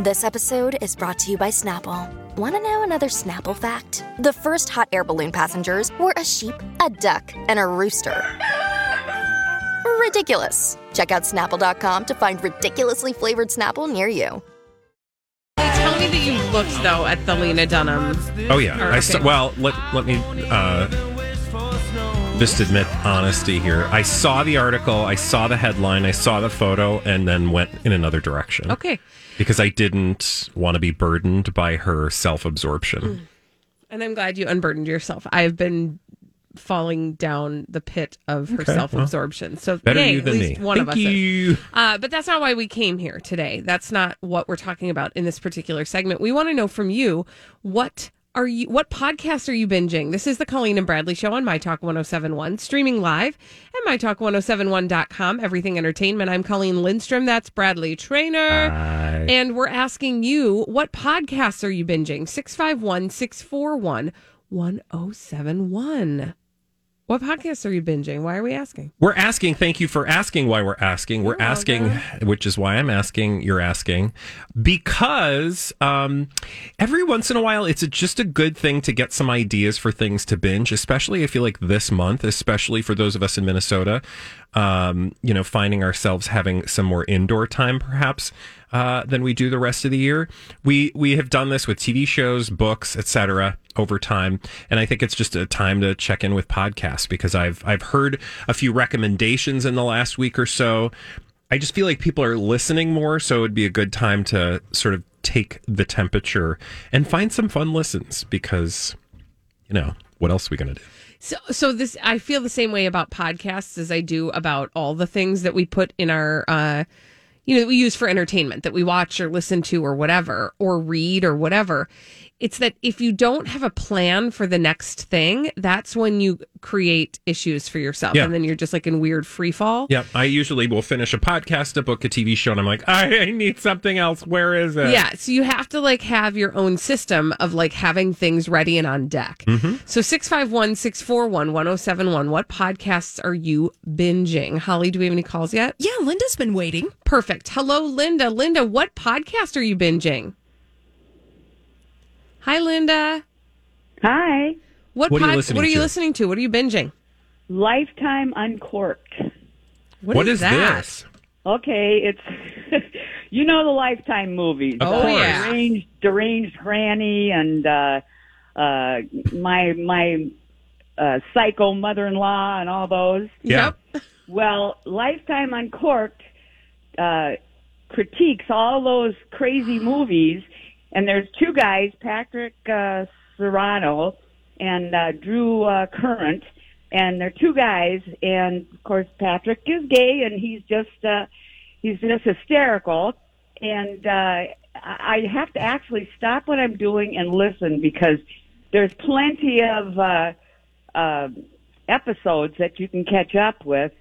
This episode is brought to you by Snapple. Want to know another Snapple fact? The first hot air balloon passengers were a sheep, a duck, and a rooster. Ridiculous. Check out snapple.com to find ridiculously flavored Snapple near you. They Tell me that you looked though at the Lena Dunham. Oh yeah. Or- I saw, well, let let me uh, just admit honesty here. I saw the article, I saw the headline, I saw the photo, and then went in another direction. Okay. Because I didn't want to be burdened by her self-absorption. And I'm glad you unburdened yourself. I've been falling down the pit of her Okay, self-absorption. so Better yay, you at than least me. one Thank of us you. Uh, but that's not why we came here today. That's not what we're talking about in this particular segment. We want to know from you what are you what podcast are you binging? This is the Colleen and Bradley show on My Talk 1071, streaming live at mytalk1071.com, everything entertainment. I'm Colleen Lindstrom, that's Bradley Traynor. And we're asking you, what podcasts are you binging? 651 641 1071. What podcasts are you binging? Why are we asking? We're asking, thank you for asking why we're asking. We're asking, which is why I'm asking, you're asking, because um, every once in a while, it's a, just a good thing to get some ideas for things to binge, especially I feel like this month, especially for those of us in Minnesota, um, you know, finding ourselves having some more indoor time perhaps. Uh, than we do the rest of the year. We we have done this with TV shows, books, etc. over time, and I think it's just a time to check in with podcasts because I've I've heard a few recommendations in the last week or so. I just feel like people are listening more, so it'd be a good time to sort of take the temperature and find some fun listens because you know what else are we gonna do? So, so this I feel the same way about podcasts as I do about all the things that we put in our, uh, you know, that we use for entertainment that we watch or listen to or whatever or read or whatever. It's that if you don't have a plan for the next thing, that's when you create issues for yourself, Yeah. and then you're just like in weird free fall. Yeah, I usually will finish a podcast, a book, a TV show, and I'm like, I, I need something else. Where is it? Yeah, so you have to like have your own system of like having things ready and on deck. Mm-hmm. So 651 641 1071. What podcasts are you binging? Holly, do we have any calls yet? Yeah, Linda's been waiting. Perfect. Hello, Linda. Linda, what podcast are you binging? Hi, Linda. Hi. What, What are you listening What are you to? listening to? What are you binging? Lifetime Uncorked. what is, that? this? Okay, it's you know the Lifetime movies. Of uh, yeah. Deranged, deranged Granny and uh, uh, my my uh, psycho mother-in-law and all those. Yep. Well, Lifetime Uncorked uh, critiques all those crazy movies, and there's two guys, Patrick uh, Serrano and uh, Drew uh, Current, and they're two guys, and of course Patrick is gay, and he's just uh, he's just hysterical, and uh, I have to actually stop what I'm doing and listen because there's plenty of uh, uh, episodes that you can catch up with.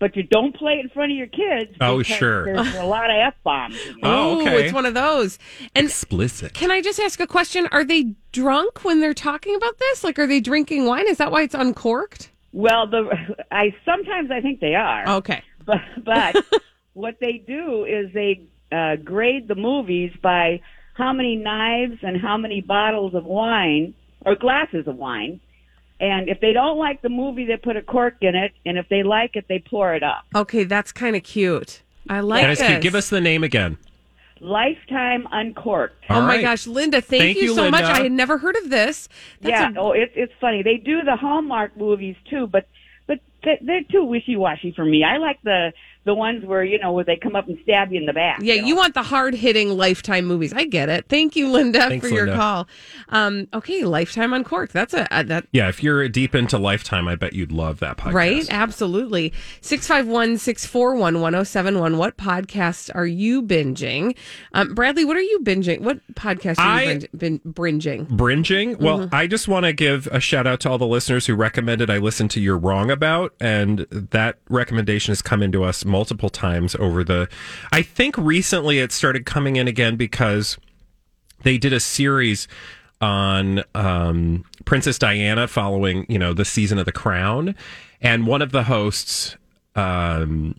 But you don't play it in front of your kids. Oh, sure. There's a lot of f bombs. Oh, Ooh, okay. it's one of those. And Explicit. can I just ask a question? Are they drunk when they're talking about this? Like, are they drinking wine? Is that why it's uncorked? Well, the I sometimes I think they are. Okay. but but what they do is they uh, grade the movies by how many knives and how many bottles of wine or glasses of wine. And if they don't like the movie, they put a cork in it, and if they like it, they pour it up. Okay, that's kind of cute. I like That is this. cute. Give us the name again. Lifetime Uncorked. Oh All my right. gosh, Linda, thank, Thank you, you, so much. I had never heard of this. That's yeah, a- oh, it, it's funny. They do the Hallmark movies too, but but they're too wishy washy for me. I like the the ones where you know where they come up and stab you in the back. Yeah, know? you want the hard hitting lifetime movies. I get it. Thank you, Linda, Thanks, for your Linda. call. Um, okay, Lifetime Uncorked. That's a, a that Yeah, if you're deep into Lifetime, I bet you'd love that podcast. Right? Absolutely. 651 641 1071. What podcast are you binging? Um, Bradley, what are you binging? What podcast are you I- binge- bin- binging? Bringing. Well, Mm-hmm. I just want to give a shout out to all the listeners who recommended I listen to You're Wrong About. And that recommendation has come into us multiple times over the. I think recently it started coming in again because they did a series on um, Princess Diana following, you know, the season of The Crown. And one of the hosts um,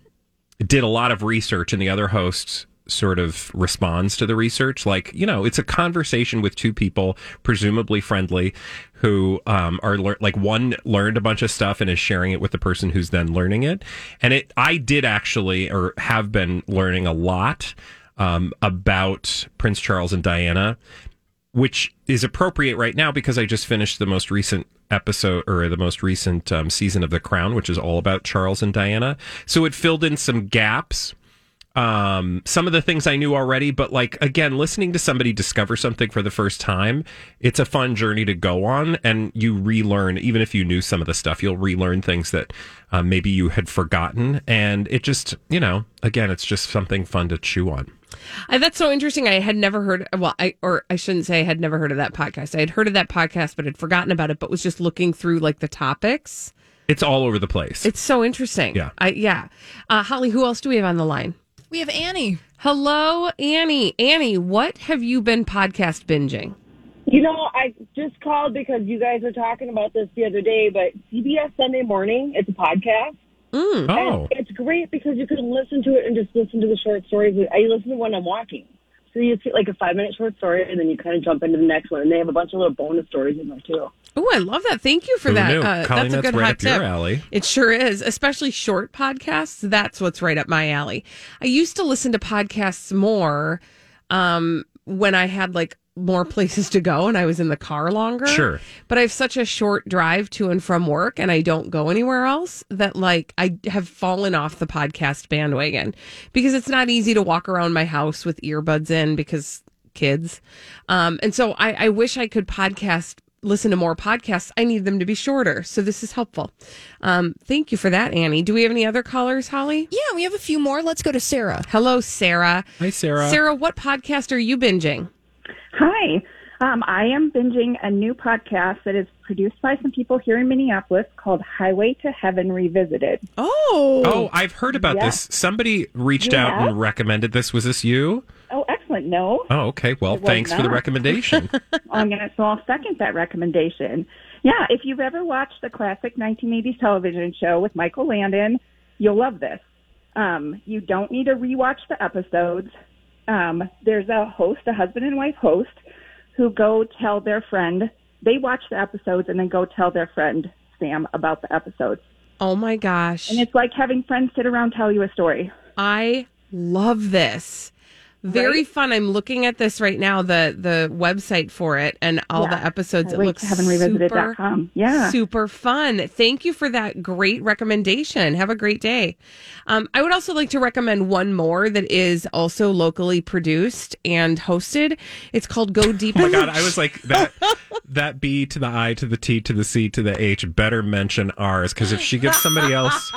did a lot of research, and the other host sort of responds to the research. Like, you know, it's a conversation with two people, presumably friendly, who um, are like one learned a bunch of stuff and is sharing it with the person who's then learning it. And it, I did actually, or have been learning a lot um, about Prince Charles and Diana which is appropriate right now because I just finished the most recent episode or the most recent um, season of The Crown, which is all about Charles and Diana. So it filled in some gaps. Um, some of the things I knew already, but like again, listening to somebody discover something for the first time, it's a fun journey to go on, and you relearn. Even if you knew some of the stuff, you'll relearn things that um, maybe you had forgotten, and it just, you know, again, it's just something fun to chew on. Uh, that's so interesting. I had never heard, well, I, or I shouldn't say I had never heard of that podcast. I had heard of that podcast, but had forgotten about it, but was just looking through like the topics. It's all over the place. It's so interesting. Yeah. I, yeah. Uh, Holly, who else do we have on the line? We have Annie. Hello, Annie. Annie, what have you been podcast binging? You know, I just called because you guys were talking about this the other day, but CBS Sunday Morning, it's a podcast. Mm. oh, And it's great because you can listen to it and just listen to the short stories. I listen to when I'm walking. So you get like a five minute short story and then you kind of jump into the next one. And they have a bunch of little bonus stories in there too. Oh, I love that. Thank you for Who that. Uh, that's a good right hot up your tip. alley. It sure is, especially short podcasts. That's what's right up my alley. I used to listen to podcasts more um, when I had like more places to go and I was in the car longer. Sure. But I have such a short drive to and from work and I don't go anywhere else that like I have fallen off the podcast bandwagon because it's not easy to walk around my house with earbuds in because kids. Um, and so I, I wish I could podcast listen to more podcasts, I need them to be shorter. So this is helpful. Um, thank you for that, Annie. Do we have any other callers, Holly? Yeah, we have a few more. Let's go to Sarah. Hello, Sarah. Hi, Sarah. Sarah, what podcast are you binging? Hi. Um, I am binging a new podcast that is produced by some people here in Minneapolis called Highway to Heaven Revisited. Oh, Oh, I've heard about Yeah. this. Somebody reached You out and recommended this. Was this you? Excellent. No. Oh, okay. Well, It was thanks for the recommendation. I'm gonna so I'll second that recommendation. Yeah, if you've ever watched the classic 1980s television show with Michael Landon, you'll love this. Um, you don't need to rewatch the episodes. Um, there's a host, a husband and wife host, who go tell their friend. They watch the episodes and then go tell their friend Sam about the episodes. oh my gosh. And it's like having friends sit around tell you a story. I love this. Very Right? fun. I'm looking at this right now, the the website for it and all Yeah. the episodes. It looks to heavenrevisited.com. super, Yeah. super fun. Thank you for that great recommendation. Have a great day. Um, I would also like to recommend one more that is also locally produced and hosted. It's called Go Deep. Oh my god, I was like that that B to the I to the T to the C to the H better mention ours because if she gives somebody else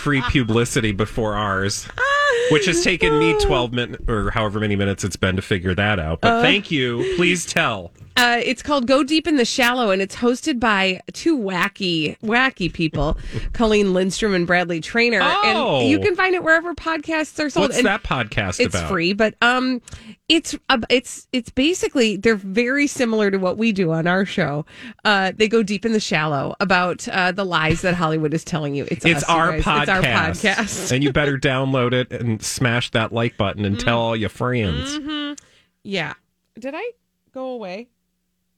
free publicity before ours, which has taken me 12 minutes or however many minutes it's been to figure that out. But uh. thank you. Please tell. Uh, it's called Go Deep in the Shallow, and it's hosted by two wacky, wacky people, Colleen Lindstrom and Bradley Traynor. Oh. And you can find it wherever podcasts are sold. What's And that podcast about? It's about? free, but um, it's uh, it's it's basically they're very similar to what we do on our show. Uh, they go deep in the shallow about uh, the lies that Hollywood is telling you. It's It's us, our, guys. podcast. It's our podcast. and you better download it and smash that like button and tell all your friends. Yeah. Did I go away?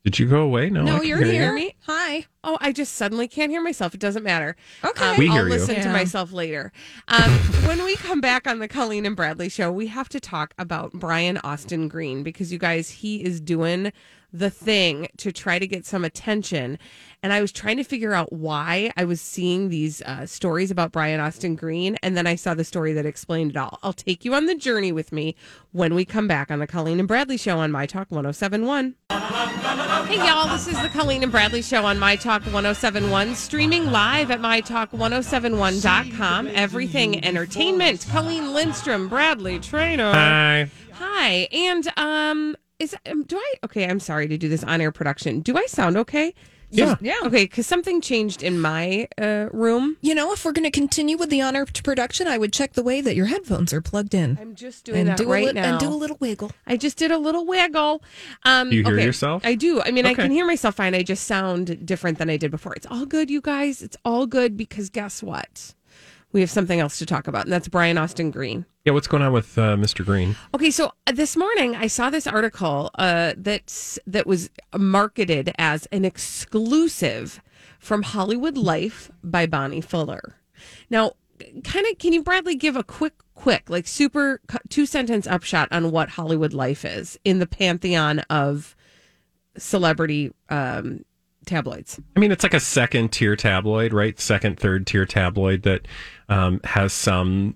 Did you go away? No, No, can you're hear here. hear me? Hi. Oh, I just suddenly can't hear myself. It doesn't matter. Okay. Um, We I'll hear you. listen to Yeah. myself later. Um, when we come back on the Colleen and Bradley show, we have to talk about Brian Austin Green because you guys, he is doing the thing to try to get some attention. And I was trying to figure out why I was seeing these uh, stories about Brian Austin Green. And then I saw the story that explained it all. I'll take you on the journey with me when we come back on the Colleen and Bradley show on My Talk 1071. Hey, y'all, this is the Colleen and Bradley Show on My Talk 1071, streaming live at MyTalk1071.com. Everything entertainment. Colleen Lindstrom, Bradley Traynor. Hi. Hi. And, um, is um, do I okay? I'm sorry to do this on air production. Do I sound okay? Yeah. Yeah. Okay, because something changed in my uh, room. You know, if we're going to continue with the honor to production, I would check the way that your headphones are plugged in. I'm just doing and that do right a now. And do a little wiggle. I just did a little wiggle. Um, You hear okay. yourself? I do. I mean, I can hear myself fine. I just sound different than I did before. It's all good, you guys. It's all good because guess what? We have something else to talk about, and that's Brian Austin Green. Yeah, what's going on with uh, Mr. Green? Okay, so uh, this morning I saw this article uh, that's that was marketed as an exclusive from Hollywood Life by Bonnie Fuller. Now, kind of, can you Bradley give a quick, quick, like super two sentence upshot on what Hollywood Life is in the pantheon of celebrity um, tabloids? I mean, it's like a second tier tabloid, right? Second, third tier tabloid that um, has some,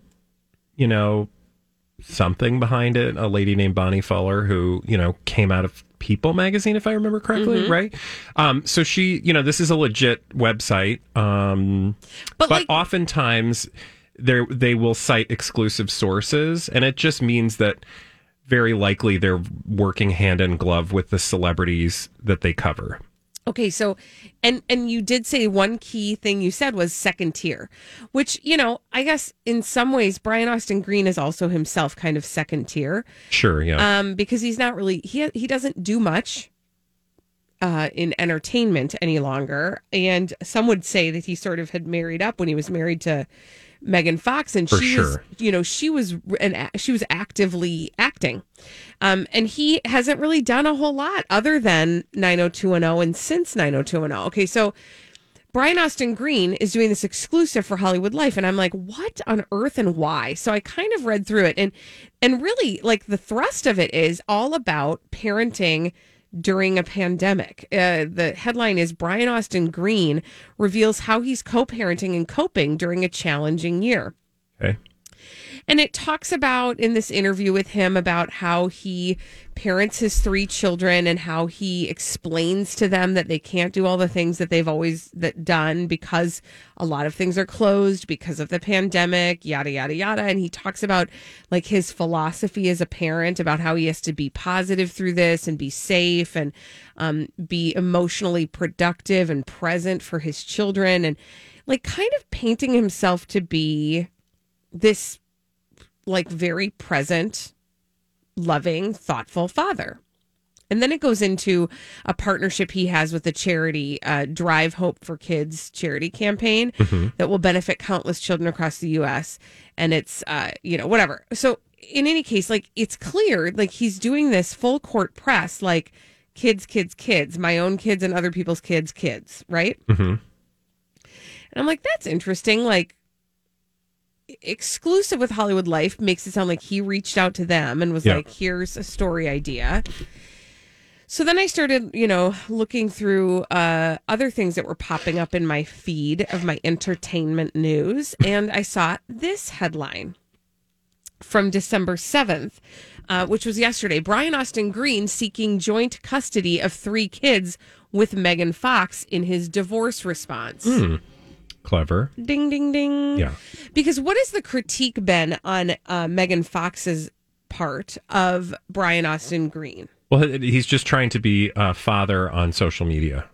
you know, something behind it. A lady named Bonnie Fuller who, you know, came out of People magazine, if I remember correctly, Mm-hmm. right? Um, so she, you know, this is a legit website. Um, But, but like, oftentimes they they will cite exclusive sources, and it just means that very likely they're working hand in glove with the celebrities that they cover. Okay, so and and you did say one key thing you said was second tier, which you know I guess in some ways Brian Austin Green is also himself kind of second tier, Sure, yeah. um, because he's not really he he doesn't do much uh, in entertainment any longer, and some would say that he sort of had married up when he was married to Megan Fox, and For she was you know she was an she was actively acting. Um, and he hasn't really done a whole lot other than 90210 and since 90210 okay so brian austin green is doing this exclusive for hollywood life and i'm like what on earth and why? So i kind of read through it and and really like the thrust of it is all about parenting during a pandemic. Uh, the headline is Brian Austin Green reveals how he's co parenting and coping during a challenging year. okay. And it talks about in this interview with him about how he parents his three children and how he explains to them that they can't do all the things that they've always that done because a lot of things are closed because of the pandemic, yada yada yada. And he talks about like his philosophy as a parent about how he has to be positive through this and be safe and um, be emotionally productive and present for his children and like kind of painting himself to be this like very present, loving, thoughtful father. And then it goes into a partnership he has with the charity uh, Drive Hope for Kids charity campaign that will benefit countless children across the U.S. And it's, uh, you know, whatever. So, in any case, like it's clear, like he's doing this full court press, like kids, kids, kids, my own kids and other people's kids, kids, right? Mm-hmm. And I'm like, that's interesting. Like, exclusive with Hollywood Life makes it sound like he reached out to them and was Yeah. like, here's a story idea. So then I started, you know, looking through uh, other things that were popping up in my feed of my entertainment news. And I saw this headline from December 7th, uh, which was yesterday. Brian Austin Green seeking joint custody of three kids with Megan Fox in his divorce response. Clever. Ding, ding, ding. Yeah. Because what has the critique been on uh, Megan Fox's part of Brian Austin Green? Well, he's just trying to be a father on social media.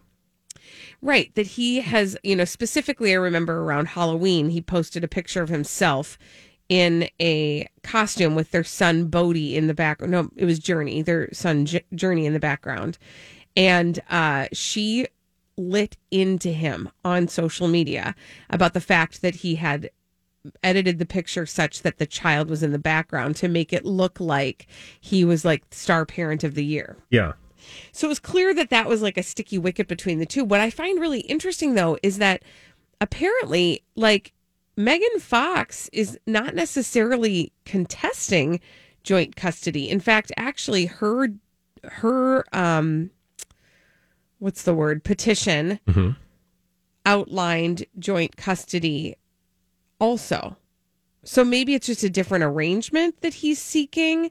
Right. That he has, you know, specifically, I remember around Halloween, he posted a picture of himself in a costume with their son Bodhi in the back. No, it was Journey, their son J- Journey in the background. And uh, she lit into him on social media about the fact that he had edited the picture such that the child was in the background to make it look like he was like star parent of the year. Yeah. So it was clear that that was like a sticky wicket between the two. What I find really interesting though is that apparently, like Megan Fox is not necessarily contesting joint custody. In fact, actually, her her um, what's the word petition mm-hmm. outlined joint custody also. So maybe it's just a different arrangement that he's seeking.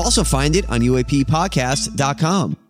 also find it on UAPpodcast.com.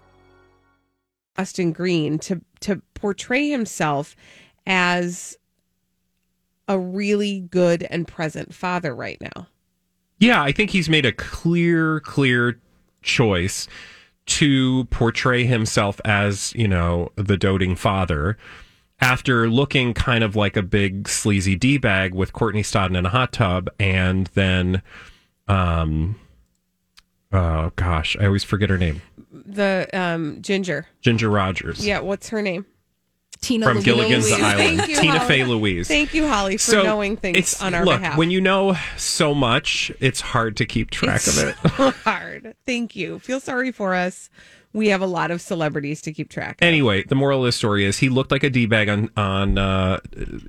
Austin Green to to portray himself as a really good and present father right now. Yeah, I think he's made a clear, clear choice to portray himself as, you know, the doting father after looking kind of like a big sleazy D bag with Courtney Stodden in a hot tub and then um oh gosh, I always forget her name. The um Ginger. Ginger Rogers. Yeah, what's her name? Tina From Louise. Gilligan's Louise. Island. You, Tina Holly. Fey Louise. Thank you, Holly, for So, knowing things it's- on our look, behalf. when you know so much, it's hard to keep track it's of it. so hard. Thank you. Feel sorry for us. We have a lot of celebrities to keep track of. Anyway, the moral of the story is he looked like a d bag on on uh,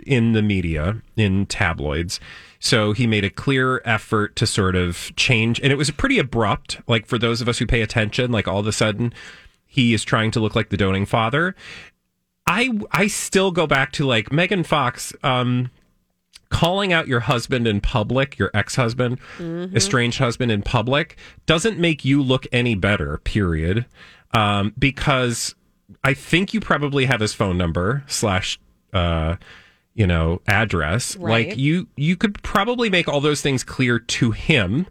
in the media in tabloids. So he made a clear effort to sort of change, and it was pretty abrupt. Like for those of us who pay attention, like all of a sudden he is trying to look like the doting father. I I still go back to like Megan Fox. Um, calling out your husband in public, your ex husband, estranged husband in public, doesn't make you look any better, period. Um, because I think you probably have his phone number slash, uh, you know, address. Right. Like you, you could probably make all those things clear to him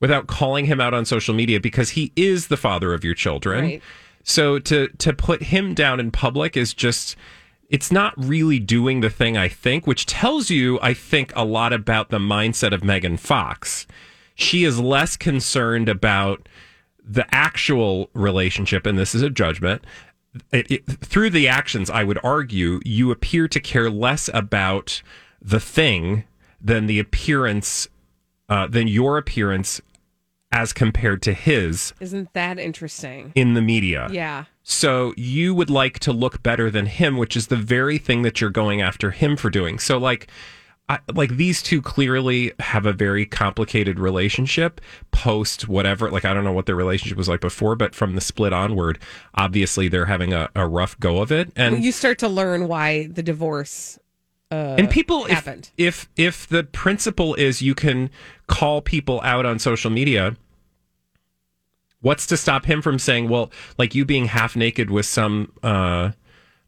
without calling him out on social media because he is the father of your children. Right. So to to put him down in public is just it's not really doing the thing I think, which tells you I think a lot about the mindset of Megan Fox. She is less concerned about the actual relationship, and this is a judgment. It, it, through the actions, I would argue you appear to care less about the thing than the appearance, uh, than your appearance as compared to his Isn't that interesting? in the media. Yeah. So you would like to look better than him, which is the very thing that you're going after him for doing. So like I, like these two clearly have a very complicated relationship post whatever like i don't know what their relationship was like before but from the split onward obviously they're having a, a rough go of it and you start to learn why the divorce uh, and people if, happened. if if the principle is you can call people out on social media what's to stop him from saying well like you being half naked with some uh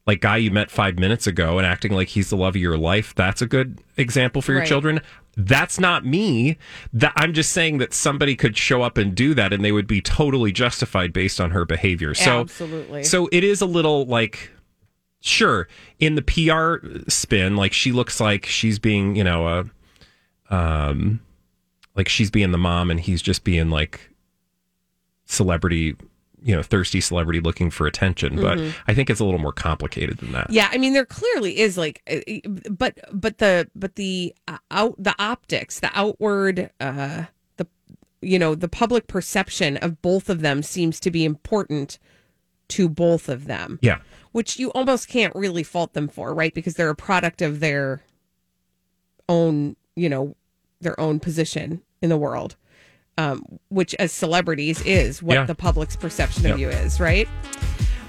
like guy you met five minutes ago and acting like he's the love of your life that's a good example for your Right. children that's not me that i'm just saying that somebody could show up and do that and they would be totally justified based on her behavior so Absolutely. so it is a little like sure in the PR spin like she looks like she's being you know a um like she's being the mom and he's just being like celebrity you know thirsty celebrity looking for attention but I think it's a little more complicated than that Yeah, I mean there clearly is like uh, but but the but the uh, out the optics, the outward uh the you know, the public perception of both of them seems to be important to both of them. yeah Which you almost can't really fault them for, right? Because they're a product of their own, you know, their own position in the world. Um, which as celebrities is what Yeah. the public's perception of Yep. you is, right?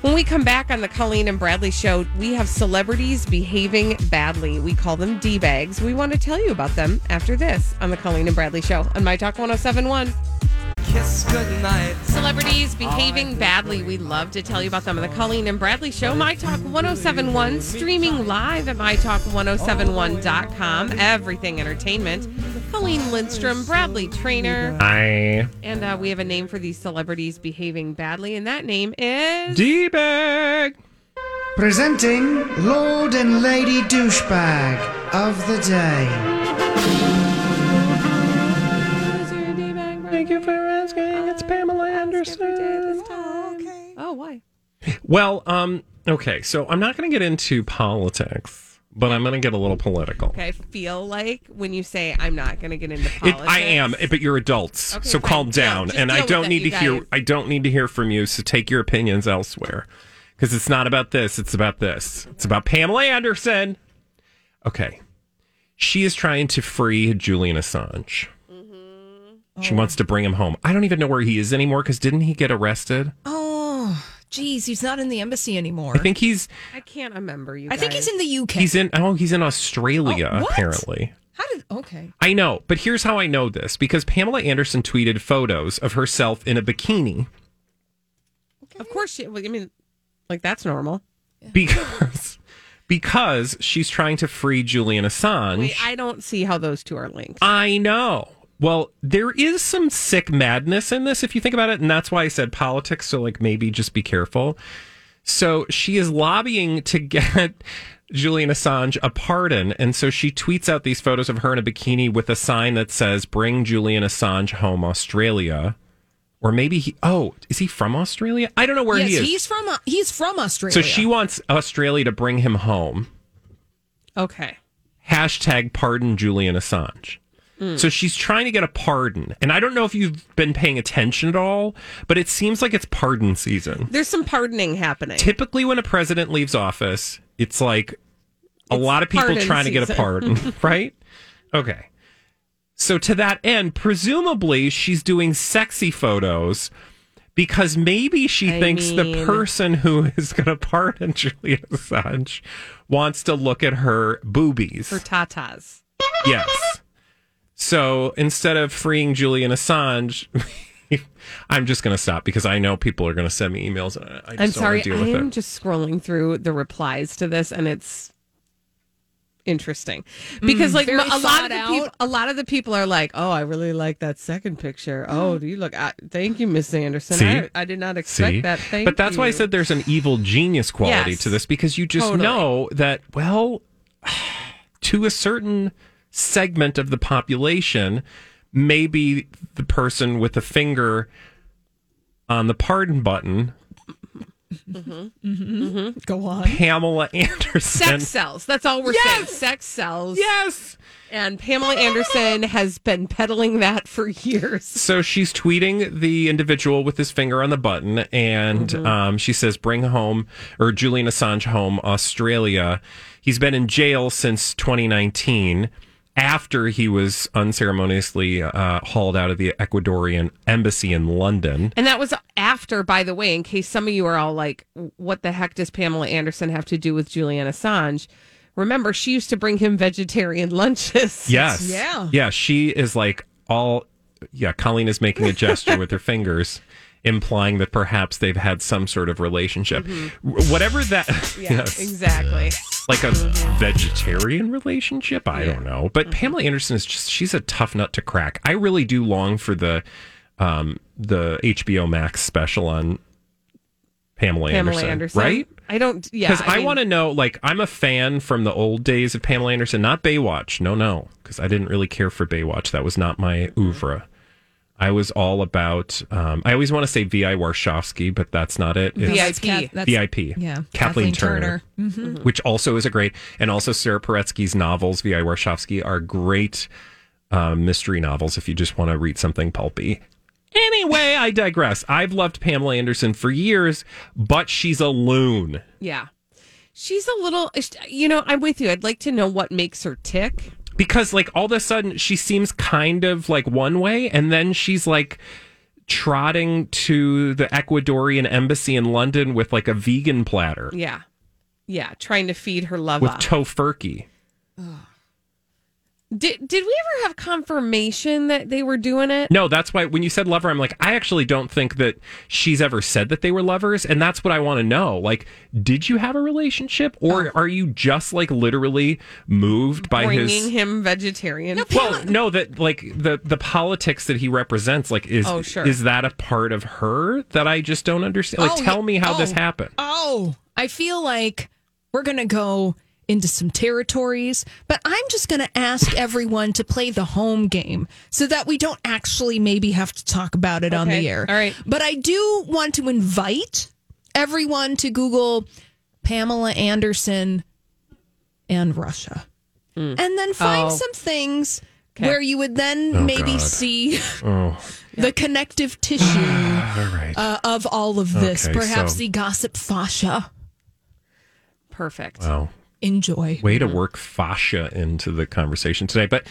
When we come back on the Colleen and Bradley show, we have celebrities behaving badly. We call them D bags. We want to tell you about them after this on the Colleen and Bradley show on My Talk 1071. Kiss goodnight. Celebrities behaving badly. We love to tell you about them on the Colleen and Bradley Show. My Talk 1071, streaming live at MyTalk1071.com. Everything entertainment. Colleen Lindstrom, Bradley Traynor. I And uh, we have a name for these celebrities behaving badly, and that name is. D bag. Presenting Lord and Lady Douchebag of the Day. Thank you for asking. It's Pamela Anderson. Oh, why? Well, um, okay, so I'm not going to get into politics, but I'm going to get a little political. Okay, I feel like when you say I'm not going to get into It, politics. I am, but you're adults, Okay, so fine. calm down. just and I don't need to hear. guys. I don't need to hear from you. So take your opinions elsewhere, because it's not about this. It's about this. It's about Pamela Anderson. Okay, she is trying to free Julian Assange. Mm-hmm. She wants to bring him home. I don't even know where he is anymore because didn't he get arrested? Oh, geez, he's not in the embassy anymore. I think he's I can't remember you. I think he's in the UK. he's in. Oh, he's in Australia Oh, apparently. How did? Okay. I know, but here's how I know this because Pamela Anderson tweeted photos of herself in a bikini Of course, she, well, I mean, like that's normal. because because she's trying to free Julian Assange. Wait, I don't see how those two are linked. I know. Well, there is some sick madness in this if you think about it, and that's why I said politics. So, like, maybe just be careful. So, she is lobbying to get Julian Assange a pardon, and so she tweets out these photos of her in a bikini with a sign that says "Bring Julian Assange home, Australia." Or maybe he. Oh, is he from Australia? I don't know where yes, he is. he's from uh, he's from Australia. so she wants Australia to bring him home. Okay. hashtag pardon Julian Assange. So she's trying to get a pardon. And I don't know if you've been paying attention at all, but it seems like it's pardon season. There's some pardoning happening. Typically, when a president leaves office, it's like a It's lot of people trying to get a pardon, right? Okay. So to that end, presumably she's doing sexy photos because maybe she I thinks the person who is going to pardon Julian Assange wants to look at her boobies. her tatas. Yes. So instead of freeing Julian Assange, I'm just going to stop because I know people are going to send me emails and I I just I'm sorry. want to I am it. just scrolling through the replies to this, and it's interesting because, Mm, like, a lot of the people, a lot of the people are like, "Oh, I really like that second picture. Oh, do you look? I, thank you, Miss Anderson. See? I, I did not expect See? that. Thank but that's why I said there's an evil genius quality Yes. to this because you just Totally. know that, well, to a certain segment of the population, maybe the person with a finger on the pardon button, Go on. Pamela Anderson. sex sells. That's all we're saying. Sex sells. Yes. And Pamela Anderson has been peddling that for years. So she's tweeting the individual with his finger on the button, and Mm-hmm. um, she says, "Bring home or Julian Assange home, Australia." He's been in jail since 2019 after he was unceremoniously uh, hauled out of the Ecuadorian embassy in London. And that was after, by the way, in case some of you are all like, what the heck does Pamela Anderson have to do with Julian Assange? Remember, she used to bring him vegetarian lunches. Yes, Yeah. yeah. She is like all. Yeah, Colleen is making a gesture with her fingers. Implying that perhaps they've had some sort of relationship, whatever that. Mm-hmm. Yeah, yes. exactly. Like a vegetarian relationship. I don't know, but Pamela Anderson is just—she's a tough nut to crack. I really do long for the um, the HBO Max special on Pamela, Pamela Anderson, Anderson. right? I don't, yeah. Because I, mean, want to know. Like, I'm a fan from the old days of Pamela Anderson, not Baywatch. No, no, because I didn't really care for Baywatch. That was not my oeuvre. I was all about. Um, I always want to say V.I. Warshawski, but that's not it. It's VIP. Kath- that's- VIP. Yeah. Kathleen, Turner, Mhm. which also is a great, and also Sara Paretsky's novels, V.I. Warshawski, are great um, mystery novels if you just want to read something pulpy. Anyway, I digress. I've loved Pamela Anderson for years, but she's a loon. Yeah. She's a little, you know, I'm with you. I'd like to know what makes her tick. Because like all of a sudden she seems kind of like one way and then she's like trotting to the Ecuadorian embassy in London with like a vegan platter Yeah. Yeah. Trying to feed her love. with tofurkey. Did, did we ever have confirmation that they were doing it? No, that's why when you said lover, I'm like, I actually don't think that she's ever said that they were lovers. And that's what I want to know. Like, did you have a relationship or oh. are you just like literally moved by Bringing his. him vegetarian. Well, no, that like the the politics that he represents, like, is Oh, sure. is that a part of her that I just don't understand? Like, Oh, tell me how this Oh. happened. Oh, I feel like we're going to go into some territories, but I'm just going to ask everyone to play the home game so that we don't actually maybe have to talk about it on the air. All right. But I do want to invite everyone to Google Pamela Anderson and Russia. And then find Oh. some things Okay. where you would then Oh, maybe God. see Oh, the connective tissue all right. uh, of all of this. Okay, Perhaps so- the gossip fascia. Perfect. wow. Enjoy. Way to work fascia into the conversation today. But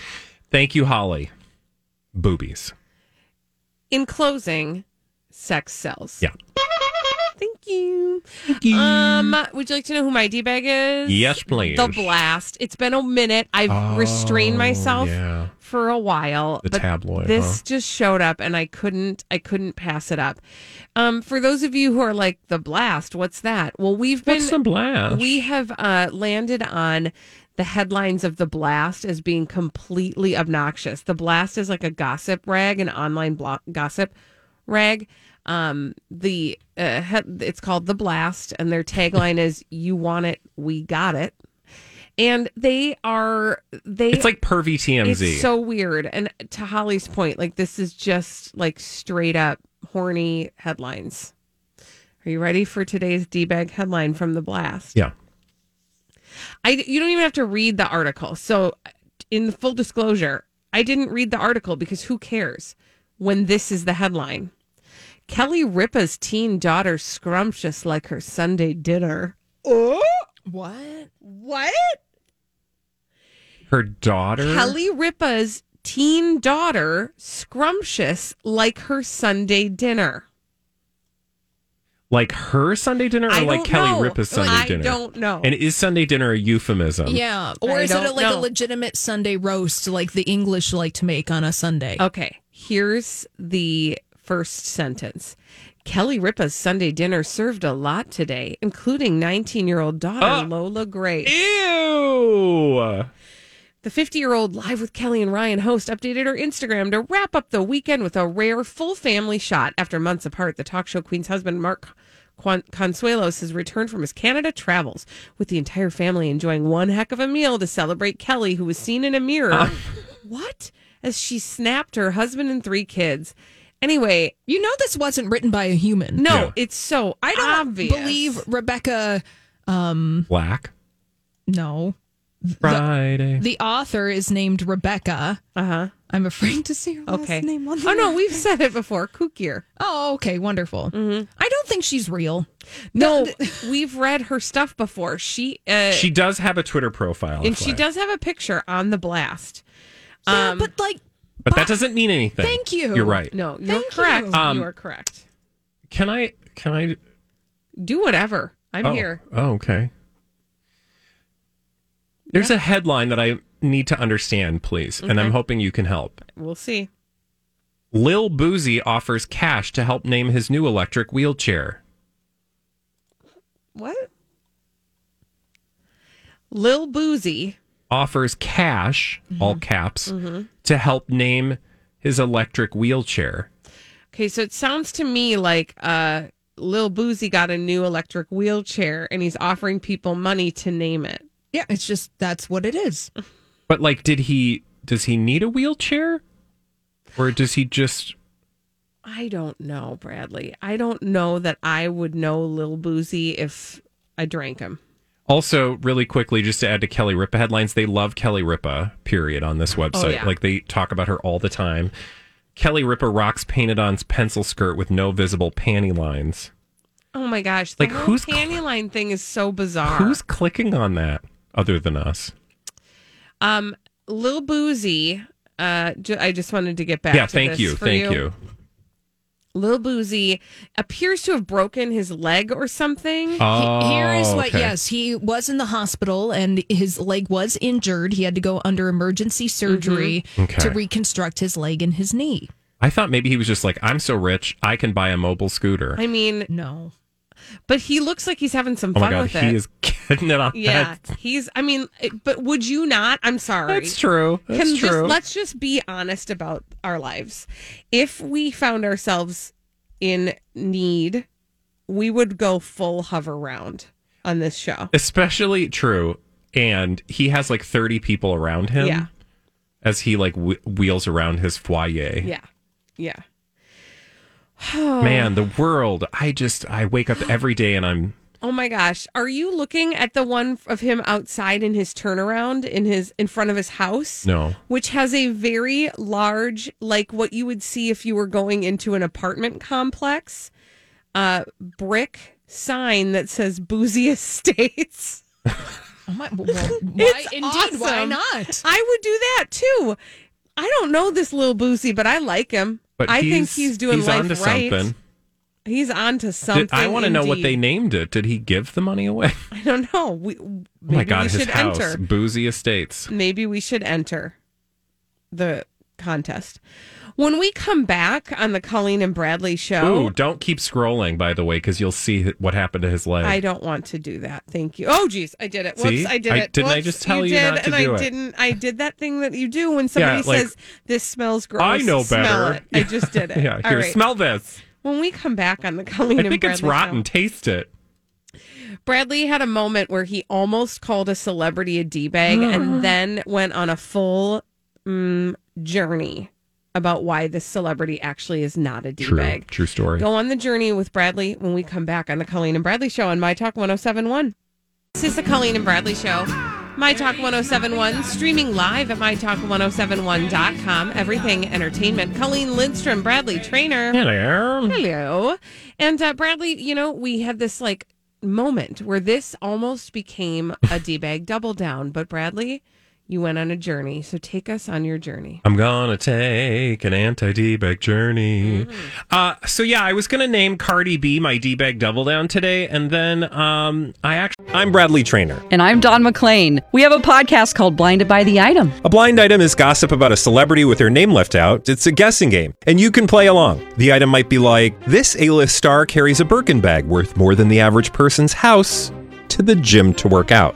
thank you, Holly. Boobies. In closing, sex sells. Yeah. Thank you. Thank Um, would you like to know who my D bag is? Yes, please. The blast. It's been a minute. I've restrained myself Oh, yeah. For a while. The tabloid, This huh? just showed up and I couldn't I couldn't pass it up. Um, for those of you who are like the blast, what's that? Well, we've been What's the blast? we have uh landed on the headlines of the blast as being completely obnoxious. The blast is like a gossip rag, an online blog gossip rag. Um, the uh, head, it's called the blast, and their tagline is "You want it, we got it." And they are they. It's like pervy TMZ. It's so weird. And to Holly's point, like this is just like straight up horny headlines. Are you ready for today's D bag headline from the blast? yeah. I you don't even have to read the article. So, in full disclosure, I didn't read the article because who cares when this is the headline? Kelly Ripa's teen daughter scrumptious like her Sunday dinner. Oh, What? what? Her daughter. Kelly Ripa's teen daughter scrumptious like her Sunday dinner. Like her Sunday dinner or I like don't Kelly know. Ripa's Sunday dinner? I dinner? don't know. And is Sunday dinner a euphemism? Yeah. Or I is it a, don't like a know. legitimate Sunday roast like the English like to make on a Sunday? Okay, here's the first sentence. Kelly Ripa's Sunday dinner served a lot today, including 19 year old daughter Uh, Lola Grace. Ew. The 50 year old Live with Kelly and Ryan host updated her Instagram to wrap up the weekend with a rare full family shot. After months apart, the talk show queen's husband, Mark Consuelos, has returned from his Canada travels with the entire family enjoying one heck of a meal to celebrate Kelly, who was seen in a mirror. what? As she snapped her husband and three kids. Anyway, You know this wasn't written by a human. no, Yeah. it's so I don't obvious. believe Rebecca um Black. no. Friday. The author is named Rebecca. Uh huh. I'm afraid to see her last Okay. name on the Oh no, we've said it before. Kookier. Oh, okay, wonderful. I don't think she's real. No, we've read her stuff before. She uh, she does have a Twitter profile. and she FYI. does have a picture on the blast. Yeah, Um, but like But that doesn't mean anything. Thank you. You're right. No, you're Thank correct. you. Um, you are correct. Can I? Can I? Do whatever. I'm oh, here. Oh, okay. There's a headline that I need to understand, please, and I'm hoping you can help. We'll see. Lil Boosie offers cash to help name his new electric wheelchair. What? Lil Boosie. Offers cash, all Mm-hmm. caps, to help name his electric wheelchair. Okay, so it sounds to me like uh, Lil Boosie got a new electric wheelchair and he's offering people money to name it. Yeah, it's just that's what it is. But like, did he? Does he need a wheelchair, or does he just? I don't know, Bradley. I don't know that I would know Lil Boosie if I drank him. Also, really quickly, just to add to Kelly Ripa headlines, they love Kelly Ripa, period, on this oh, website. Oh, yeah. Like they talk about her all the time. Kelly Ripa rocks painted on pencil skirt with no visible panty lines. Oh my gosh, the Like, whose who's panty line thing is so bizarre. Who's clicking on that other than us? um Lil Boosie? Uh, ju- I just wanted to get back. yeah, to thank this you. for Thank you. Lil Boosie appears to have broken his leg or something. Oh, He- Here is what, okay. yes, he was in the hospital and his leg was injured. He had to go under emergency surgery Mm-hmm. Okay. to reconstruct his leg and his knee. I thought maybe he was just like, I'm so rich, I can buy a mobile scooter. I mean, No. But he looks like he's having some oh fun god, with he is getting it on yeah, that. he's. I mean, it- but would you not? I'm sorry. That's true. That's Can true. just let's just be honest about our lives. If we found ourselves in need, we would go full Hoveround on this show. Especially true. And he has like 30 people around him Yeah. as he like wh- wheels around his foyer. Yeah, yeah. Man, the world. I just, I wake up every day and I'm, Oh my gosh, are you looking at the one of him outside in his turnaround in his in front of his house? no. which has a very large, like what you would see if you were going into an apartment complex, uh, brick sign that says Boosie Estates. Oh my, well, why, It's indeed, why not? I would do that too. I don't know this little Boosie, but I like him. But I think he's- he's doing he's life onto right. something. He's on to something. Did, I want to know what they named it. Did he give the money away? I don't know. We, Oh my God, we his should house, enter. Boosie Estates. maybe we should enter the contest. When we come back on the Colleen and Bradley show, Ooh, don't keep scrolling, by the way, because you'll see what happened to his leg. I don't want to do that. Thank you. Oh, geez, I did it. Whoops, See? I did I- it. didn't I just tell you did, not to and do I it? didn't. I did that thing that you do when somebody like- says this smells gross. I know better. it. I just did it. yeah, here, right. smell this. When we come back on the Colleen I and Bradley think it's rotten. show, Taste it. Bradley had a moment where he almost called a celebrity a d bag, and then went on a full mm, journey about why this celebrity actually is not a d True. bag. True story. Go on the journey with Bradley when we come back on the Colleen and Bradley Show on My Talk 1071. This is the Colleen and Bradley Show. My Talk 1071, streaming live at MyTalk1071.com. Everything Entertainment. Colleen Lindstrom, Bradley Traynor. Hello. Hello. And uh, Bradley, you know, we had this like moment where this almost became a D bag double down. But Bradley, you went on a journey. So take us on your journey. I'm gonna take an anti D bag journey. Mm. Uh, so yeah, I was gonna name Cardi B my D bag double down today, and then um, I actually I'm Bradley Traynor. And I'm Don McClain. We have a podcast called Blinded by the Item. A blind item is gossip about a celebrity with their name left out. It's a guessing game, and you can play along. The item might be like this: A-list star carries a Birkin bag worth more than the average person's house to the gym to work out.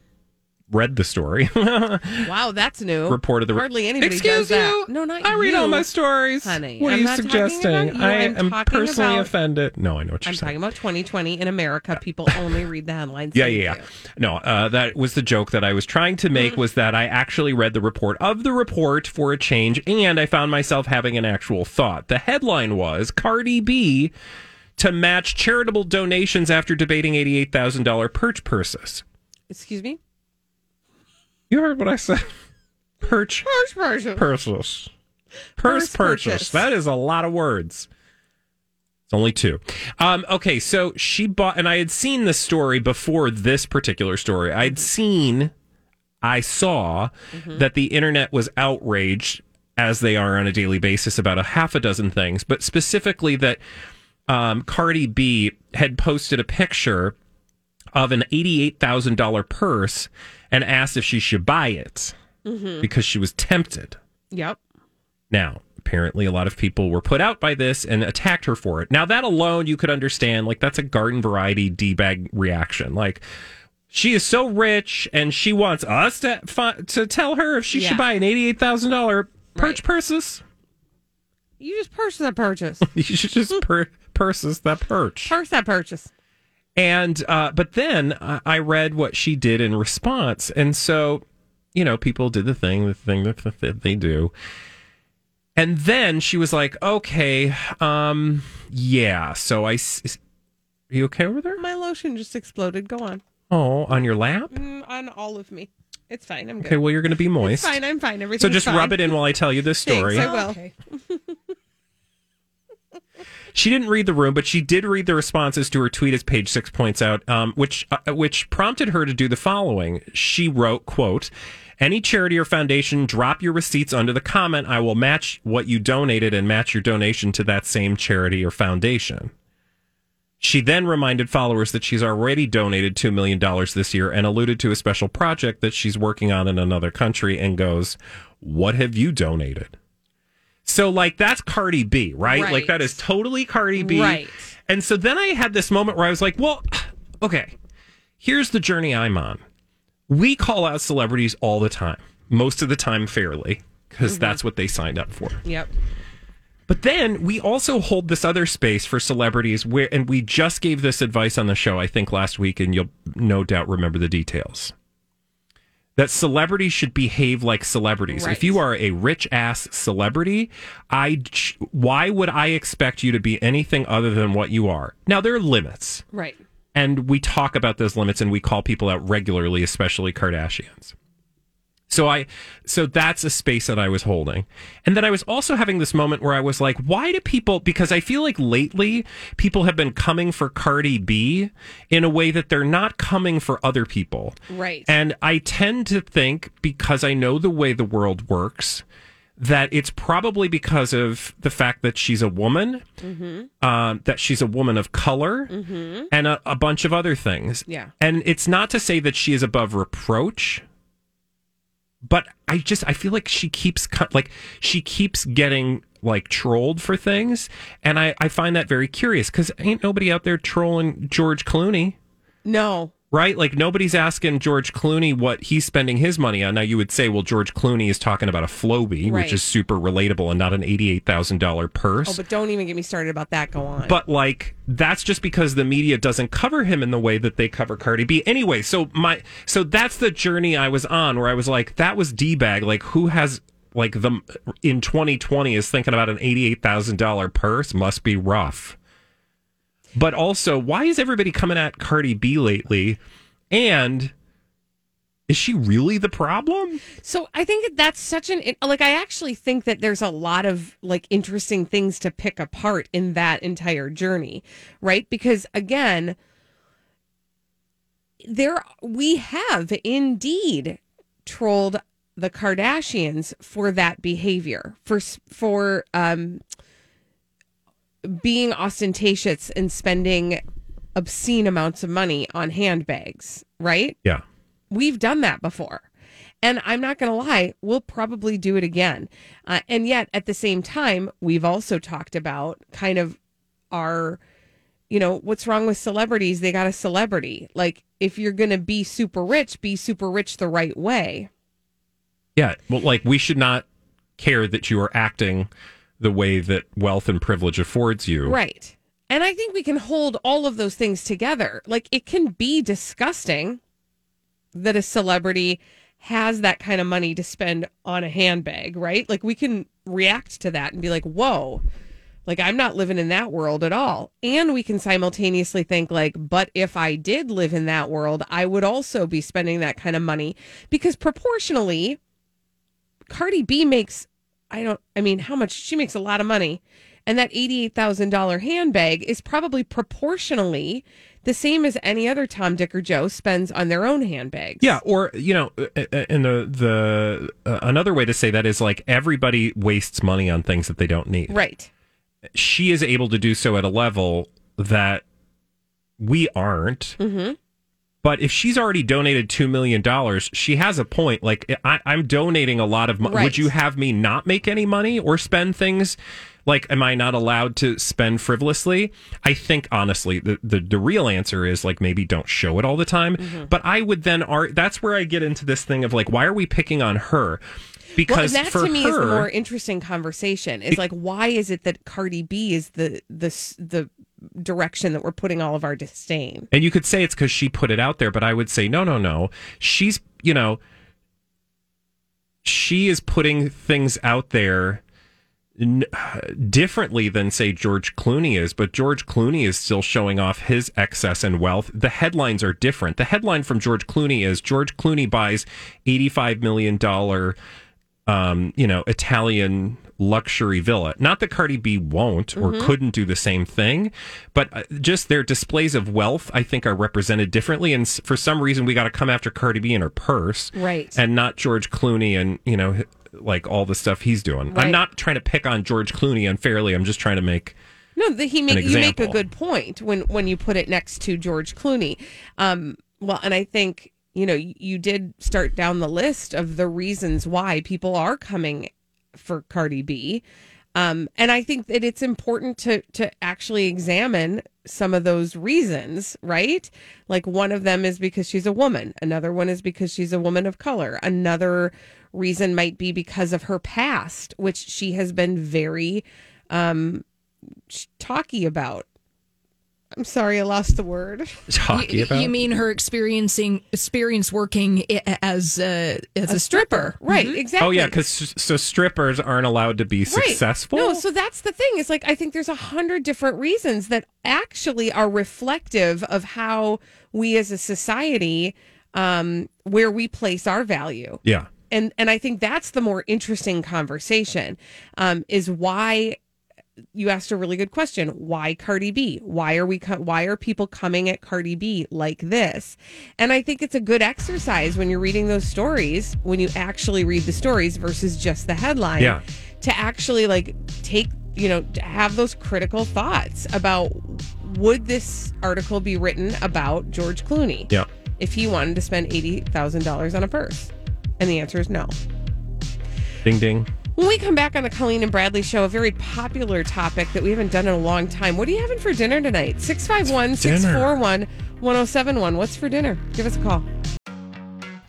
read the story. Wow, that's new. Reported the Hardly anybody Excuse does that. you? No, not I read you. all my stories. honey. What I'm are you suggesting? you. I I'm am personally about- offended. No, I know what you're I'm saying. talking about 2020 in America. People only read the headlines. Yeah, yeah, yeah. No, uh, that was the joke that I was trying to make Mm-hmm. was that I actually read the report of the report for a change, and I found myself having an actual thought. The headline was Cardi B to match charitable donations after debating $88,000 perch purses. Excuse me? You heard what I said. Perch Purse purchase. Purse Purse purchase. purchase. That is a lot of words. It's only two. Um, okay, so she bought, and I had seen this story before this particular story. I'd seen, I saw that the internet was outraged, as they are on a daily basis, about a half a dozen things, but specifically that um, Cardi B had posted a picture of an $88,000 purse and asked if she should buy it mm-hmm. because she was tempted. Yep. Now, apparently, a lot of people were put out by this and attacked her for it. Now, that alone, you could understand. Like, that's a garden variety D bag reaction. Like, she is so rich and she wants us to fi- to tell her if she Yeah. should buy an $88,000 perch purses. You just purchase that purchase. You should just per- purses that perch. Purse that purchase. And uh, but then I I read what she did in response, and so you know people did the thing, the thing that, that they do. And then she was like, "Okay, um, yeah." So I, s- are you okay over there? My lotion just exploded. Go on. Oh, on your lap? Mm, on all of me. It's fine. I'm good. Okay, well you're going to be moist. It's fine. I'm fine. So just fine. rub it in while I tell you this story. Thanks, I will. She didn't read the room, but she did read the responses to her tweet, as page six points out, um, which uh, which prompted her to do the following. She wrote, "quote." Any charity or foundation, drop your receipts under the comment. I will match what you donated and match your donation to that same charity or foundation. She then reminded followers that she's already donated $2 million this year and alluded to a special project that she's working on in another country and goes, What have you donated? So, like, that's Cardi B, right? Right. Like, that is totally Cardi B. Right. And so then I had this moment where I was like, Well, okay, here's the journey I'm on. We call out celebrities all the time, most of the time fairly, because mm-hmm. that's what they signed up for. Yep. But then we also hold this other space for celebrities where, and we just gave this advice on the show, I think last week, and you'll no doubt remember the details. That celebrities should behave like celebrities. Right. If you are a rich ass celebrity, I why would I expect you to be anything other than what you are? Now there are limits, Right. and we talk about those limits, and we call people out regularly, especially Kardashians. So I so that's a space that I was holding. And then I was also having this moment where I was like, why do people because I feel like lately people have been coming for Cardi B in a way that they're not coming for other people. Right. And I tend to think because I know the way the world works that it's probably because of the fact that she's a woman, Mm-hmm. um, that she's a woman of color, Mm-hmm. and a, a bunch of other things. Yeah. And it's not to say that she is above reproach, but I just I feel like she keeps like she keeps getting like trolled for things, and I I find that very curious because ain't nobody out there trolling George Clooney. No. Right? Like nobody's asking George Clooney what he's spending his money on. Now you would say, well, George Clooney is talking about a Flowbee, Right. which is super relatable and not an eighty-eight thousand dollar purse. Oh, but don't even get me started about that. Go on. But like that's just because the media doesn't cover him in the way that they cover Cardi B. Anyway, so my so that's the journey I was on where I was like, that was D bag. Like who has like the in 2020 is thinking about an eighty eight thousand dollar purse must be rough. But also, why is everybody coming at Cardi B lately? And is she really the problem? So I think that's such an like I actually think that there's a lot of like interesting things to pick apart in that entire journey, right? Because again, there we have indeed trolled the Kardashians for that behavior, for for um being ostentatious and spending obscene amounts of money on handbags, right? Yeah. We've done that before. And I'm not going to lie, we'll probably do it again. Uh, and yet, at the same time, we've also talked about kind of our, you know, what's wrong with celebrities? They got a celebrity. Like, if you're going to be super rich, be super rich the right way. Yeah. Well, like we should not care that you are acting the way that wealth and privilege affords you. Right. And I think we can hold all of those things together. Like, it can be disgusting that a celebrity has that kind of money to spend on a handbag, right? Like, we can react to that and be like, whoa, like, I'm not living in that world at all. And we can simultaneously think, like, but if I did live in that world, I would also be spending that kind of money because proportionally, Cardi B makes, I don't, I mean, how much? She makes a lot of money. And that $88,000 handbag is probably proportionally the same as any other Tom, Dick, or Joe spends on their own handbags. Yeah, or you know, uh, uh, and the the uh, another way to say that is like everybody wastes money on things that they don't need. Right. She is able to do so at a level that we aren't. Mm-hmm. But if she's already donated two million dollars, she has a point. Like I, I'm donating a lot of money. Right. Would you have me not make any money or spend things? Like, am I not allowed to spend frivolously? I think honestly, the the, the real answer is like maybe don't show it all the time. Mm-hmm. But I would then ar- That's where I get into this thing of like, why are we picking on her? Because well, that for to me her, is the more interesting conversation. Is like, why is it that Cardi B is the the the direction that we're putting all of our disdain? And you could say it's because she put it out there, but I would say, no, no, no. She's, you know, she is putting things out there n- differently than, say, George Clooney is, but George Clooney is still showing off his excess and wealth. The headlines are different. The headline from George Clooney is George Clooney buys $85 million um, you know, Italian luxury villa. Not that Cardi B won't or Mhm. couldn't do the same thing, but uh, just their displays of wealth, I think, are represented differently. And for some reason, we got to come after Cardi B and her purse, Right. And not George Clooney and you know, like all the stuff he's doing. Right. I'm not trying to pick on George Clooney unfairly. I'm just trying to make No, the, he make you make a good point when when you put it next to George Clooney. Um, well, and I think you know you, did start down the list of the reasons why people are coming for Cardi B. Um, and I think that it's important to to actually examine some of those reasons, right? Like one of them is because she's a woman, another one is because she's a woman of color, another reason might be because of her past, which she has been very um talky about. I'm sorry, I lost the word. talking You, about. you mean her experiencing experience working as a, as a, stripper, Right, Mhm. exactly. Oh yeah, because so strippers aren't allowed to be successful. No, so that's the thing. It's like I think there's a hundred different reasons that actually are reflective of how we as a society um where we place our value. yeah. And and I think that's the more interesting conversation. Um is why you asked a really good question. Why Cardi B? Why are we co- why are people coming at Cardi B like this? And I think it's a good exercise when you're reading those stories, when you actually read the stories versus just the headline Yeah. to actually like take you know to have those critical thoughts about would this article be written about George Clooney Yeah. if he wanted to spend eighty thousand dollars on a purse, and the answer is no. Ding ding. When we come back on the Colleen and Bradley show, a very popular topic that we haven't done in a long time. What are you having for dinner tonight? 651 641 1071. What's for dinner? Give us a call.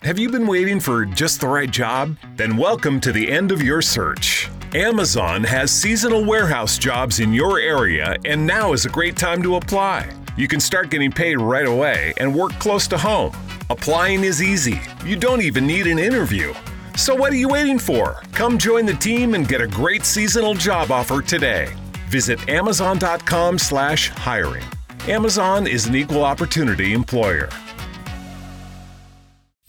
Have you been waiting for just the right job? Then welcome to the end of your search. Amazon has seasonal warehouse jobs in your area, and now is a great time to apply. You can start getting paid right away and work close to home. Applying is easy. You don't even need an interview. So what are you waiting for? Come join the team and get a great seasonal job offer today. Visit amazon.com slash hiring. Amazon is an equal opportunity employer.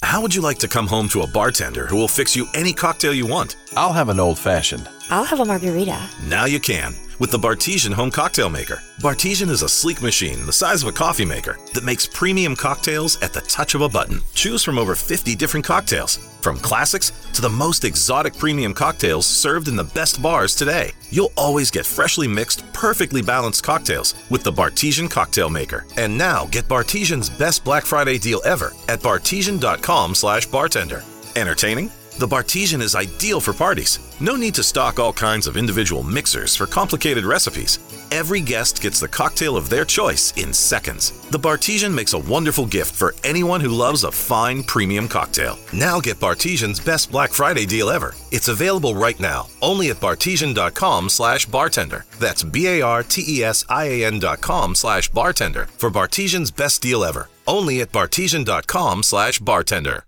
How would you like to come home to a bartender who will fix you any cocktail you want? I'll have an old fashioned. I'll have a margarita. Now you can with the Bartesian Home Cocktail Maker. Bartesian is a sleek machine the size of a coffee maker that makes premium cocktails at the touch of a button. Choose from over 50 different cocktails, from classics to the most exotic premium cocktails served in the best bars today. You'll always get freshly mixed, perfectly balanced cocktails with the Bartesian Cocktail Maker. And now get Bartesian's best Black Friday deal ever at bartesian.com slash bartender. Entertaining? The Bartesian is ideal for parties. No need to stock all kinds of individual mixers for complicated recipes. Every guest gets the cocktail of their choice in seconds. The Bartesian makes a wonderful gift for anyone who loves a fine premium cocktail. Now get Bartesian's best Black Friday deal ever. It's available right now, only at bartesian.com slash bartender. That's B-A-R-T-E-S-I-A-N dot com slash bartender for Bartesian's best deal ever. Only at bartesian.com slash bartender.